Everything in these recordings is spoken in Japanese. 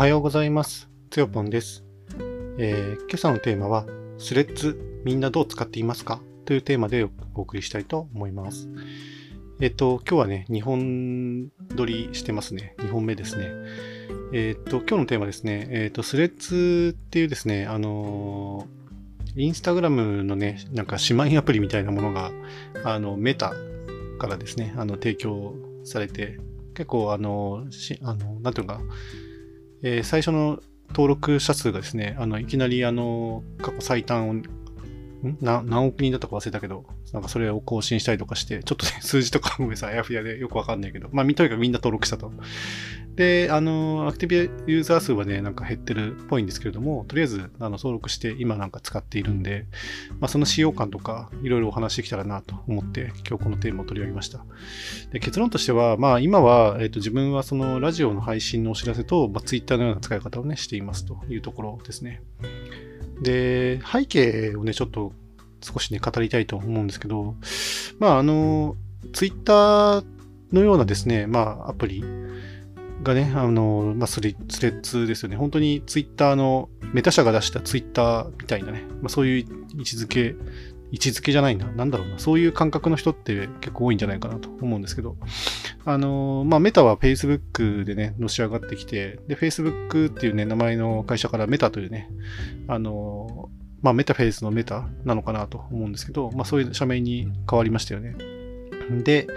はようございます。つよぽんです、えー今朝のテーマは、スレッズみんなどう使っていますか？というテーマでお送りしたいと思います。えっ、と、今日はね、2本撮りしてますね。2本目ですね。えっ、と、今日のテーマですね、えっ、と、スレッズっていうですね、あのーインスタグラムのね、なんか姉妹アプリみたいなものが、あの、メタからですね、あの、提供されて、結構、あの、しあの、なんていうのか、えー最初の登録者数がですね、あの、いきなり、あの、過去最短を、な何億人だったか忘れたけど、なんかそれを更新したりとかして、ちょっとね、数字とかごめんなさい、あやふやでよくわかんないけど、まあ、とにかくみんな登録したと。で、あの、アクティブユーザー数はね、なんか減ってるっぽいんですけれども、とりあえず、あの、登録して今なんか使っているんで、まあ、その使用感とか、いろいろお話できたらなと思って、今日このテーマを取り上げました。で結論としては、まあ、今は、えっと自分はそのラジオの配信のお知らせと、まあ、Twitter のような使い方をね、していますというところですね。で、背景をね、ちょっと少しね、語りたいと思うんですけど、まあ、あの、Twitter のようなですね、まあ、アプリがね、あの、まあ、スレッズですよね。本当に Twitter の、メタ社が出した Twitter みたいなね、まあ、そういう位置づけ位置づけじゃないな。なんだろうな。そういう感覚の人って結構多いんじゃないかなと思うんですけど。あのーまあ、メタは Facebook でね、のし上がってきて、で、Facebook っていうね、名前の会社からメタというね、あのーまあ、メタフェイスのメタなのかなと思うんですけど、まあ、そういう社名に変わりましたよね。で、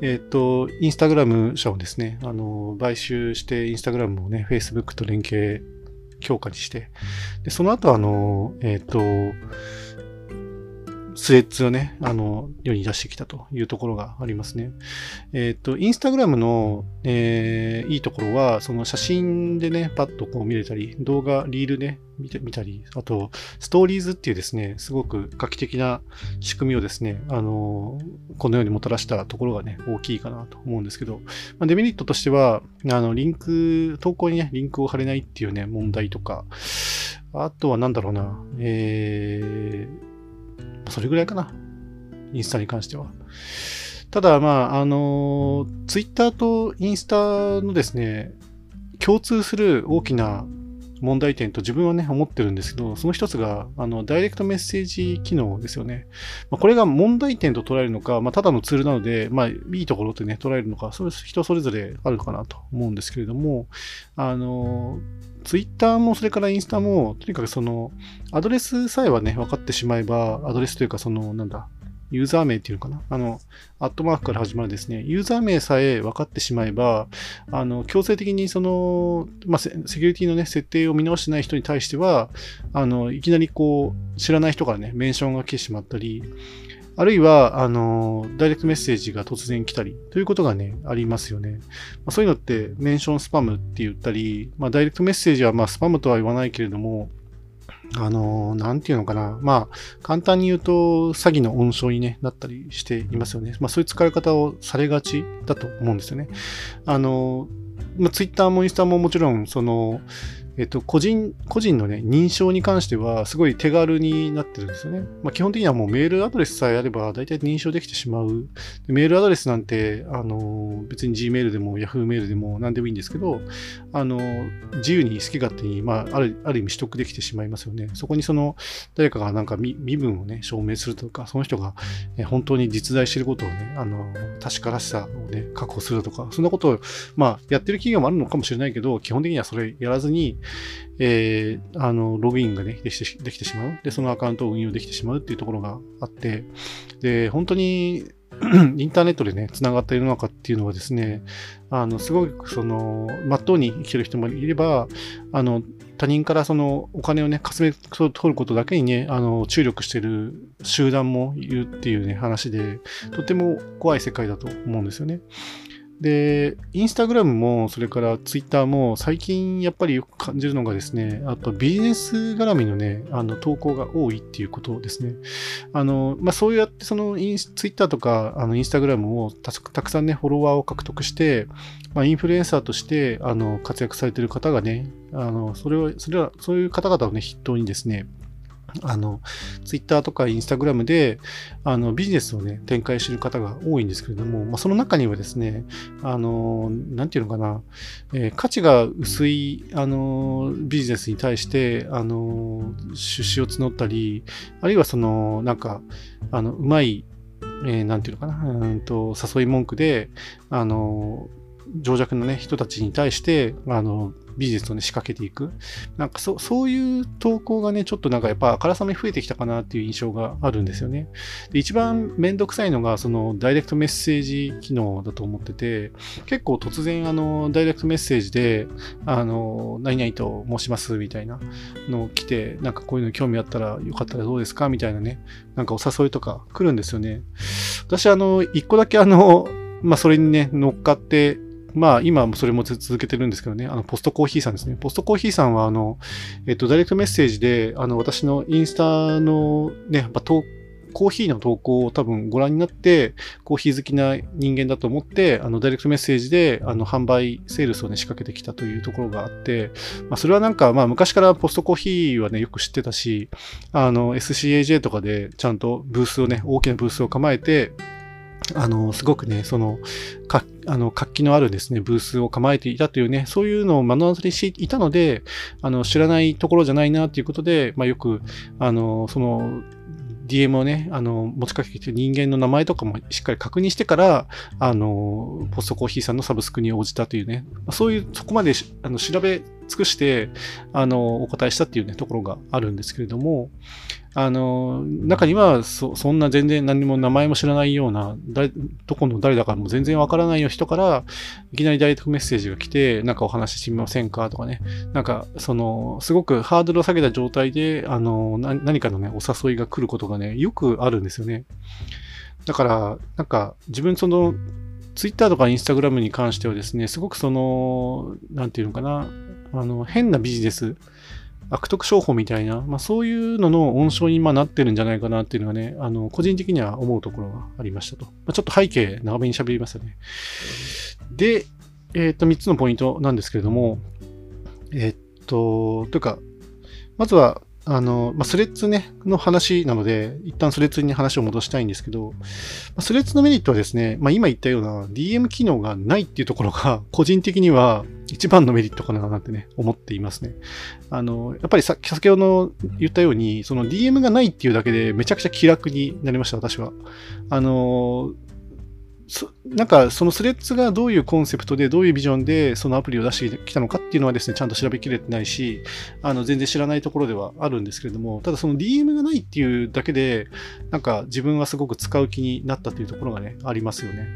えっ、と、インスタグラム社をですね、あの買収して、インスタグラムをね、Facebook と連携強化にして、で、その後、あのえっ、と、スレッズをね、あの、世に出してきたというところがありますね。えっ、と、インスタグラムの、えーいいところは、その写真でね、パッとこう見れたり、動画、リールね、見て見たり、あと、ストーリーズっていうですね、すごく画期的な仕組みをですね、あの、このようにもたらしたところがね、大きいかなと思うんですけど、まあ、デメリットとしては、あの、リンク、投稿にね、リンクを貼れないっていうね、問題とか、あとはなんだろうな、えー、それぐらいかな。インスタに関しては。ただ、まあ、あの、ツイッターとインスタのですね、共通する大きな問題点と自分はね、思ってるんですけど、その一つが、あの、ダイレクトメッセージ機能ですよね。まあ、これが問題点と捉えるのか、まあ、ただのツールなので、まあ、いいところってね、捉えるのか、それ人それぞれあるかなと思うんですけれども、あの、ツイッターもそれからインスタも、とにかくその、アドレスさえはね、分かってしまえば、アドレスというか、その、なんだ、ユーザー名っていうのかな？あの、アットマークから始まるですね、ユーザー名さえ分かってしまえば、あの、強制的にその、まあ、セキュリティのね、設定を見直してない人に対しては、あの、いきなりこう、知らない人からね、メンションが来てしまったり、あるいは、あの、ダイレクトメッセージが突然来たり、ということがね、ありますよね。まあ、そういうのって、メンションスパムって言ったり、まあ、ダイレクトメッセージは、まあ、スパムとは言わないけれども、あの、なんていうのかな。まあ、簡単に言うと、詐欺の温床に、ね、なったりしていますよね。まあ、そういう使い方をされがちだと思うんですよね。あの、まあ、ツイッターもインスタももちろん、その、えっと、個人、個人のね、認証に関しては、すごい手軽になってるんですよね。まあ、基本的にはもうメールアドレスさえあれば、大体認証できてしまう。メールアドレスなんて、あの、別に Gmail でも Yahoo メールでも何でもいいんですけど、あの、自由に好き勝手に、まあ、ある、ある意味取得できてしまいますよね。そこにその、誰かがなんか身分をね、証明するとか、その人が、え本当に実在してることをね、あの、確からしさをね、確保するとか、そんなことを、まあ、やってる企業もあるのかもしれないけど、基本的にはそれやらずに、えーあの、ログインがね、できてできてしまう。で、そのアカウントを運用できてしまうっていうところがあって、で、本当に、インターネットでね、繋がった世の中っていうのはですね、あの、すごくその、まっとうに生きてる人もいれば、あの、他人からそのお金をね、稼め、取ることだけにね、あの、注力してる集団もいるっていうね、話で、とても怖い世界だと思うんですよね。で、インスタグラムも、それからツイッターも、最近やっぱりよく感じるのがですね、あとビジネス絡みのね、あの、投稿が多いっていうことですね。あの、まあ、そうやってそのインス、ツイッターとか、あの、インスタグラムをたくさんね、フォロワーを獲得して、まあ、インフルエンサーとして、あの、活躍されてる方がね、あの、それを、それは、そういう方々をね、筆頭にですね、あの、ツイッターとかインスタグラムで、あの、ビジネスをね、展開してる方が多いんですけれども、まあ、その中にはですね、あの、なんていうのかな、えー、価値が薄い、あの、ビジネスに対して、あの、出資を募ったり、あるいはその、なんか、あの、うまい、えー、なんていうのかな、うんと、誘い文句で、あの、情弱のね、人たちに対して、あの、ビジネスをね、仕掛けていく。なんかそ、そういう投稿がね、ちょっとなんかやっぱあからさまに増えてきたかなっていう印象があるんですよね。で一番めんどくさいのが、そのダイレクトメッセージ機能だと思ってて、結構突然あの、ダイレクトメッセージで、あの、何々と申しますみたいなのを来て、なんかこういうの興味あったらよかったらどうですかみたいなね、なんかお誘いとか来るんですよね。私あの、一個だけあの、まあ、それにね、乗っかって、まあ、今もそれも続けてるんですけどね、あの、ポストコーヒーさんですね。ポストコーヒーさんは、あの、えっと、ダイレクトメッセージで、あの、私のインスタのね、やっぱコーヒーの投稿を多分ご覧になって、コーヒー好きな人間だと思って、あの、ダイレクトメッセージで、あの、販売、セールスをね、仕掛けてきたというところがあって、まあ、それはなんか、まあ、昔からポストコーヒーはね、よく知ってたし、あの、SCAJ とかでちゃんとブースをね、大きなブースを構えて、あの、すごくね、その、か、あの、活気のあるですね、ブースを構えていたというね、そういうのを目の当たりしていたので、あの、知らないところじゃないなということで、まあ、よく、あの、その、DM をね、あの、持ちかけて人間の名前とかもしっかり確認してから、あの、ポストコーヒーさんのサブスクに応じたというね、そういう、そこまであの調べ尽くして、あの、お答えしたっていうね、ところがあるんですけれども、あの、中にはそ、んな全然何も名前も知らないような、どこの誰だかも全然わからないような人から、いきなりダイレクトメッセージが来て、なんかお話ししみませんかとかね。なんか、その、すごくハードルを下げた状態で、あの、何かのね、お誘いが来ることがね、よくあるんですよね。だから、なんか、自分その、ツイッターとかインスタグラムに関してはですね、すごくその、なんていうのかな、あの、変なビジネス、悪徳商法みたいな、まあ、そういうのの温床にまなってるんじゃないかなっていうのがね、あの、個人的には思うところがありましたと。まあ、ちょっと背景長めに喋りましたね。で、えっ、と、3つのポイントなんですけれども、えっ、と、というか、まずは、あの、まあ、スレッズね、の話なので、一旦スレッズに話を戻したいんですけど、まあ、スレッズのメリットはですね、まあ、今言ったような DM 機能がないっていうところが、個人的には一番のメリットかななんてね、思っていますね。あの、やっぱりさ先ほど言ったように、その DM がないっていうだけでめちゃくちゃ気楽になりました、私は。あの、なんかそのスレッズがどういうコンセプトでどういうビジョンでそのアプリを出してきたのかっていうのはですね、ちゃんと調べきれてないし、あの全然知らないところではあるんですけれども、ただその DM がないっていうだけで、なんか自分はすごく使う気になったというところがね、ありますよね。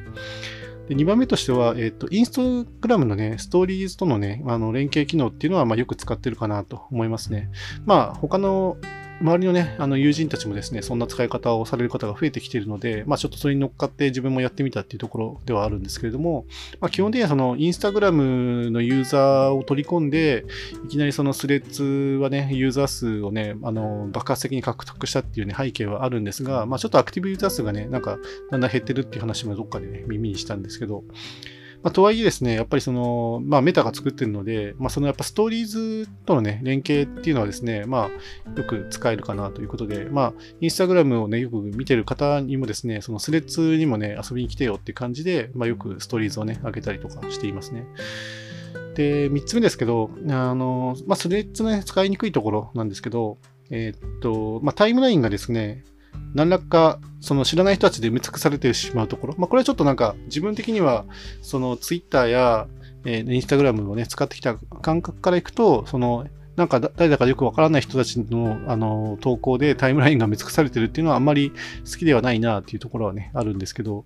で2番目としては、えっ、ー、と、インスタグラムのね、ストーリーズとのね、あの連携機能っていうのは、まあ、よく使ってるかなと思いますね。まあ、他の周りのね、あの友人たちもですね、そんな使い方をされる方が増えてきているので、まあちょっとそれに乗っかって自分もやってみたっていうところではあるんですけれども、まあ基本的にはそのインスタグラムのユーザーを取り込んで、いきなりそのスレッズはね、ユーザー数をね、あの、爆発的に獲得したっていうね、背景はあるんですが、まあちょっとアクティブユーザー数がね、なんかだんだん減ってるっていう話もどっかでね、耳にしたんですけど、まあ、とはいえですね、やっぱりその、まあ、メタが作ってるので、まあ、そのやっぱストーリーズとのね、連携っていうのはですね、まあ、よく使えるかなということで、まあ、インスタグラムをね、よく見てる方にもですね、そのスレッズにもね、遊びに来てよって感じで、まあ、よくストーリーズをね、上げたりとかしていますね。で、三つ目ですけど、あの、まあ、スレッズのね、使いにくいところなんですけど、えー、っと、まあ、タイムラインがですね、何らか、その知らない人たちで埋め尽くされてしまうところ。まあ、これはちょっとなんか、自分的には、そのツイッターや、えー、インスタグラムをね、使ってきた感覚からいくと、その、なんか誰だかよくわからない人たちのあの投稿でタイムラインが見尽くされてるっていうのはあんまり好きではないなっていうところはね、あるんですけど、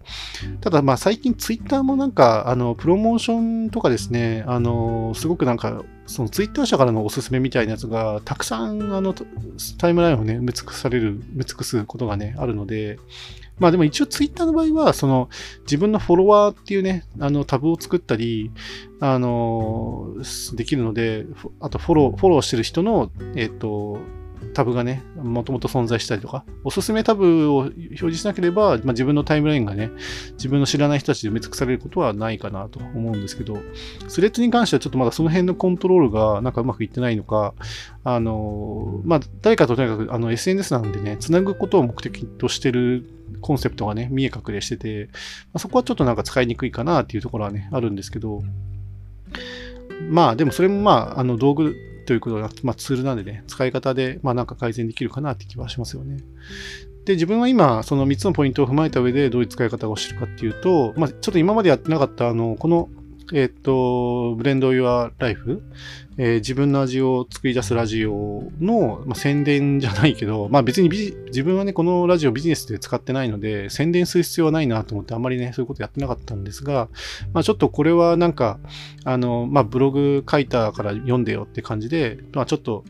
ただまあ最近ツイッターもなんか、あの、プロモーションとかですね、あの、すごくなんか、そのツイッター社からのおすすめみたいなやつが、たくさんあのタイムラインをね、埋め尽くされる、埋め尽くすことがね、あるので、まあでも一応ツイッターの場合は、その自分のフォロワーっていうね、あのタブを作ったり、あの、できるので、あとフォロー、フォローしてる人の、えっ、ー、と、タブがね、もともと存在したりとか、おすすめタブを表示しなければ、まあ、自分のタイムラインがね、自分の知らない人たちで埋め尽くされることはないかなと思うんですけど、スレッズに関してはちょっとまだその辺のコントロールがなんかうまくいってないのか、あの、まあ、誰かととにかくあの SNS なんでね、つなぐことを目的としてるコンセプトがね、見え隠れしてて、まあ、そこはちょっとなんか使いにくいかなっていうところはね、あるんですけど、まあでもそれもまあ、あの道具ということは、まあ、ツールなんでね、使い方でまあなんか改善できるかなって気はしますよね。で、自分は今、その3つのポイントを踏まえた上でどういう使い方をしてるかっていうと、まあ、ちょっと今までやってなかった、あの、このえっ、と、ブレンドユア・ライフ、えー、自分の味を作り出すラジオの、まあ、宣伝じゃないけど、まあ別に自分はね、このラジオビジネスで使ってないので、宣伝する必要はないなと思って、あんまりね、そういうことやってなかったんですが、まあちょっとこれはなんか、あの、まあブログ書いたから読んでよって感じで、まあちょっと、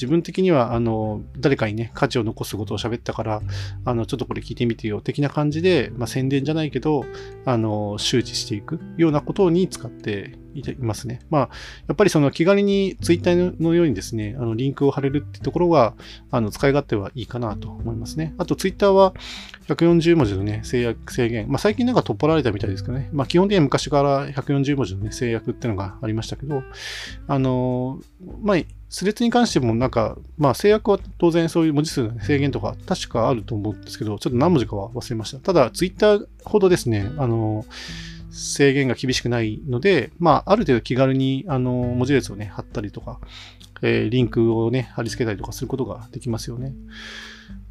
自分的には、あの、誰かにね、価値を残すことを喋ったから、あの、ちょっとこれ聞いてみてよ、的な感じで、まあ、宣伝じゃないけど、あの、周知していくようなことに使っていますね。まあ、やっぱりその気軽にツイッターのようにですね、あの、リンクを貼れるってところは、あの、使い勝手はいいかなと思いますね。あと、ツイッターは140文字のね、制約、制限。まあ、最近なんか取っ払われたみたいですけどね。まあ、基本的には昔から140文字のね、制約ってのがありましたけど、あの、まあ、スレッズに関してもなんか、まあ制約は当然そういう文字数の制限とか確かあると思うんですけど、ちょっと何文字かは忘れました。ただ、ツイッターほどですね、あの、制限が厳しくないので、まあ、ある程度気軽に、あの、文字列をね、貼ったりとか、えー、リンクをね、貼り付けたりとかすることができますよね。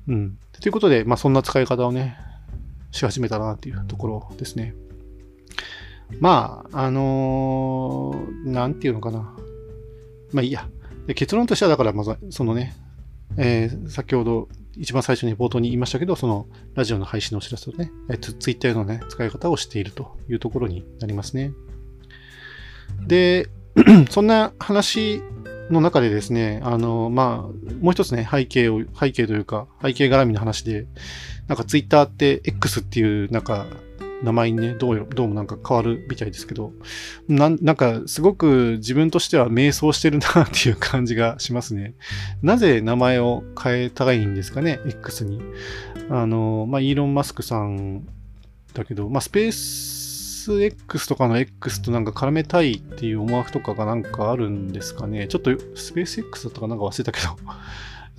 うん。ということで、まあ、そんな使い方をね、し始めたなっていうところですね。まあ、あのー、なんていうのかな。まあいいや。で結論としては、だから、まず、そのね、えー、先ほど一番最初に冒頭に言いましたけど、そのラジオの配信のお知らせとね、えツツイッターのね、使い方をしているというところになりますね。で、そんな話の中でですね、あの、まあ、もう一つね、背景を、背景というか、背景絡みの話で、なんかツイッターって X っていう、なんか、名前にね、どうどうもなんか変わるみたいですけど、ななんかすごく自分としては迷走してるなっていう感じがしますね。なぜ名前を変えたらいいんですかね、X に。あの、まあ、イーロン・マスクさんだけど、まあ、スペース X とかの X となんか絡めたいっていう思惑とかがなんかあるんですかね。ちょっとスペース X だったかなんか忘れたけど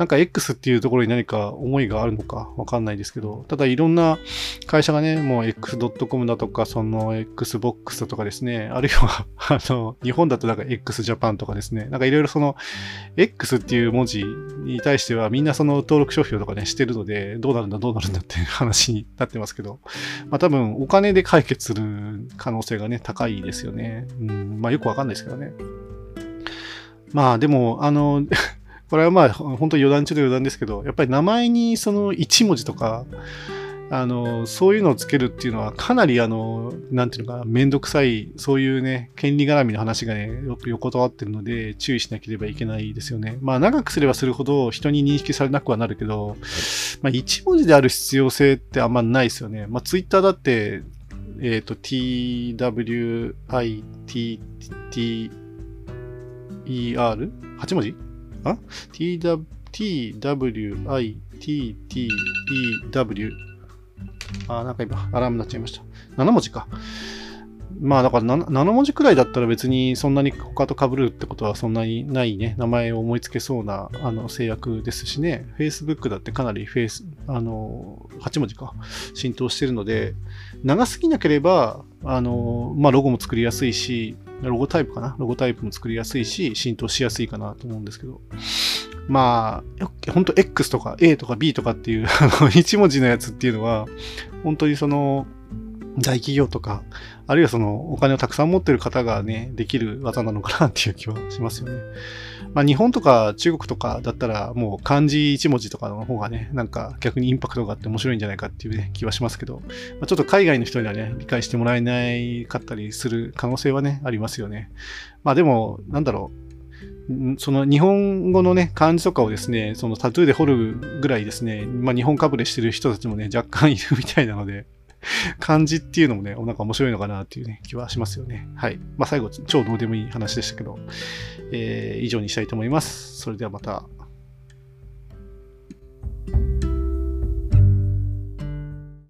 なんか X っていうところに何か思いがあるのかわかんないですけど、ただいろんな会社がね、もう X.com だとか、その Xbox だとかですね、あるいは あの、日本だとなんか X Japan とかですね、なんかいろいろその X っていう文字に対してはみんなその登録商標とかね、してるので、どうなるんだどうなるんだっていう話になってますけど、まあ多分お金で解決する可能性がね、高いですよね。うん、まあよくわかんないですけどね。まあでも、あのこれはまあ、本当余談中で余談ですけど、やっぱり名前にその1文字とか、あの、そういうのをつけるっていうのはかなりあの、なんていうのか、めんどくさい、そういうね、権利絡みの話がね、よく横たわってるので、注意しなければいけないですよね。まあ、長くすればするほど人に認識されなくはなるけど、まあ、1文字である必要性ってあんまないですよね。まあ、ツイッターだって、えっ、ー、と、twitter?8 文字？あ ?twittew. あ、なんか今、アラームになっちゃいました。7文字か。まあだから 7, 7文字くらいだったら別にそんなに他と被るってことはそんなにないね、名前を思いつけそうなあの制約ですしね、Facebook だってかなりフェイス、あの、8文字か、浸透してるので、長すぎなければ、あの、まあロゴも作りやすいし、ロゴタイプかな？ロゴタイプも作りやすいし、浸透しやすいかなと思うんですけど。まあ、ほんと X とか A とか B とかっていう、あの、1文字のやつっていうのは、本当にその、大企業とか、あるいはそのお金をたくさん持ってる方がね、できる技なのかなっていう気はしますよね。まあ日本とか中国とかだったらもう漢字1文字とかの方がね、なんか逆にインパクトがあって面白いんじゃないかっていうね、気はしますけど、まあ、ちょっと海外の人にはね、理解してもらえないかったりする可能性はね、ありますよね。まあでも、なんだろう。その日本語のね、漢字とかをですね、そのタトゥーで彫るぐらいですね、まあ日本かぶれしてる人たちもね、若干いるみたいなので、感じっていうのもね、なんか面白いのかなっていうね、気はしますよね。はい。まあ最後、超どうでもいい話でしたけど、えー、以上にしたいと思います。それではまた。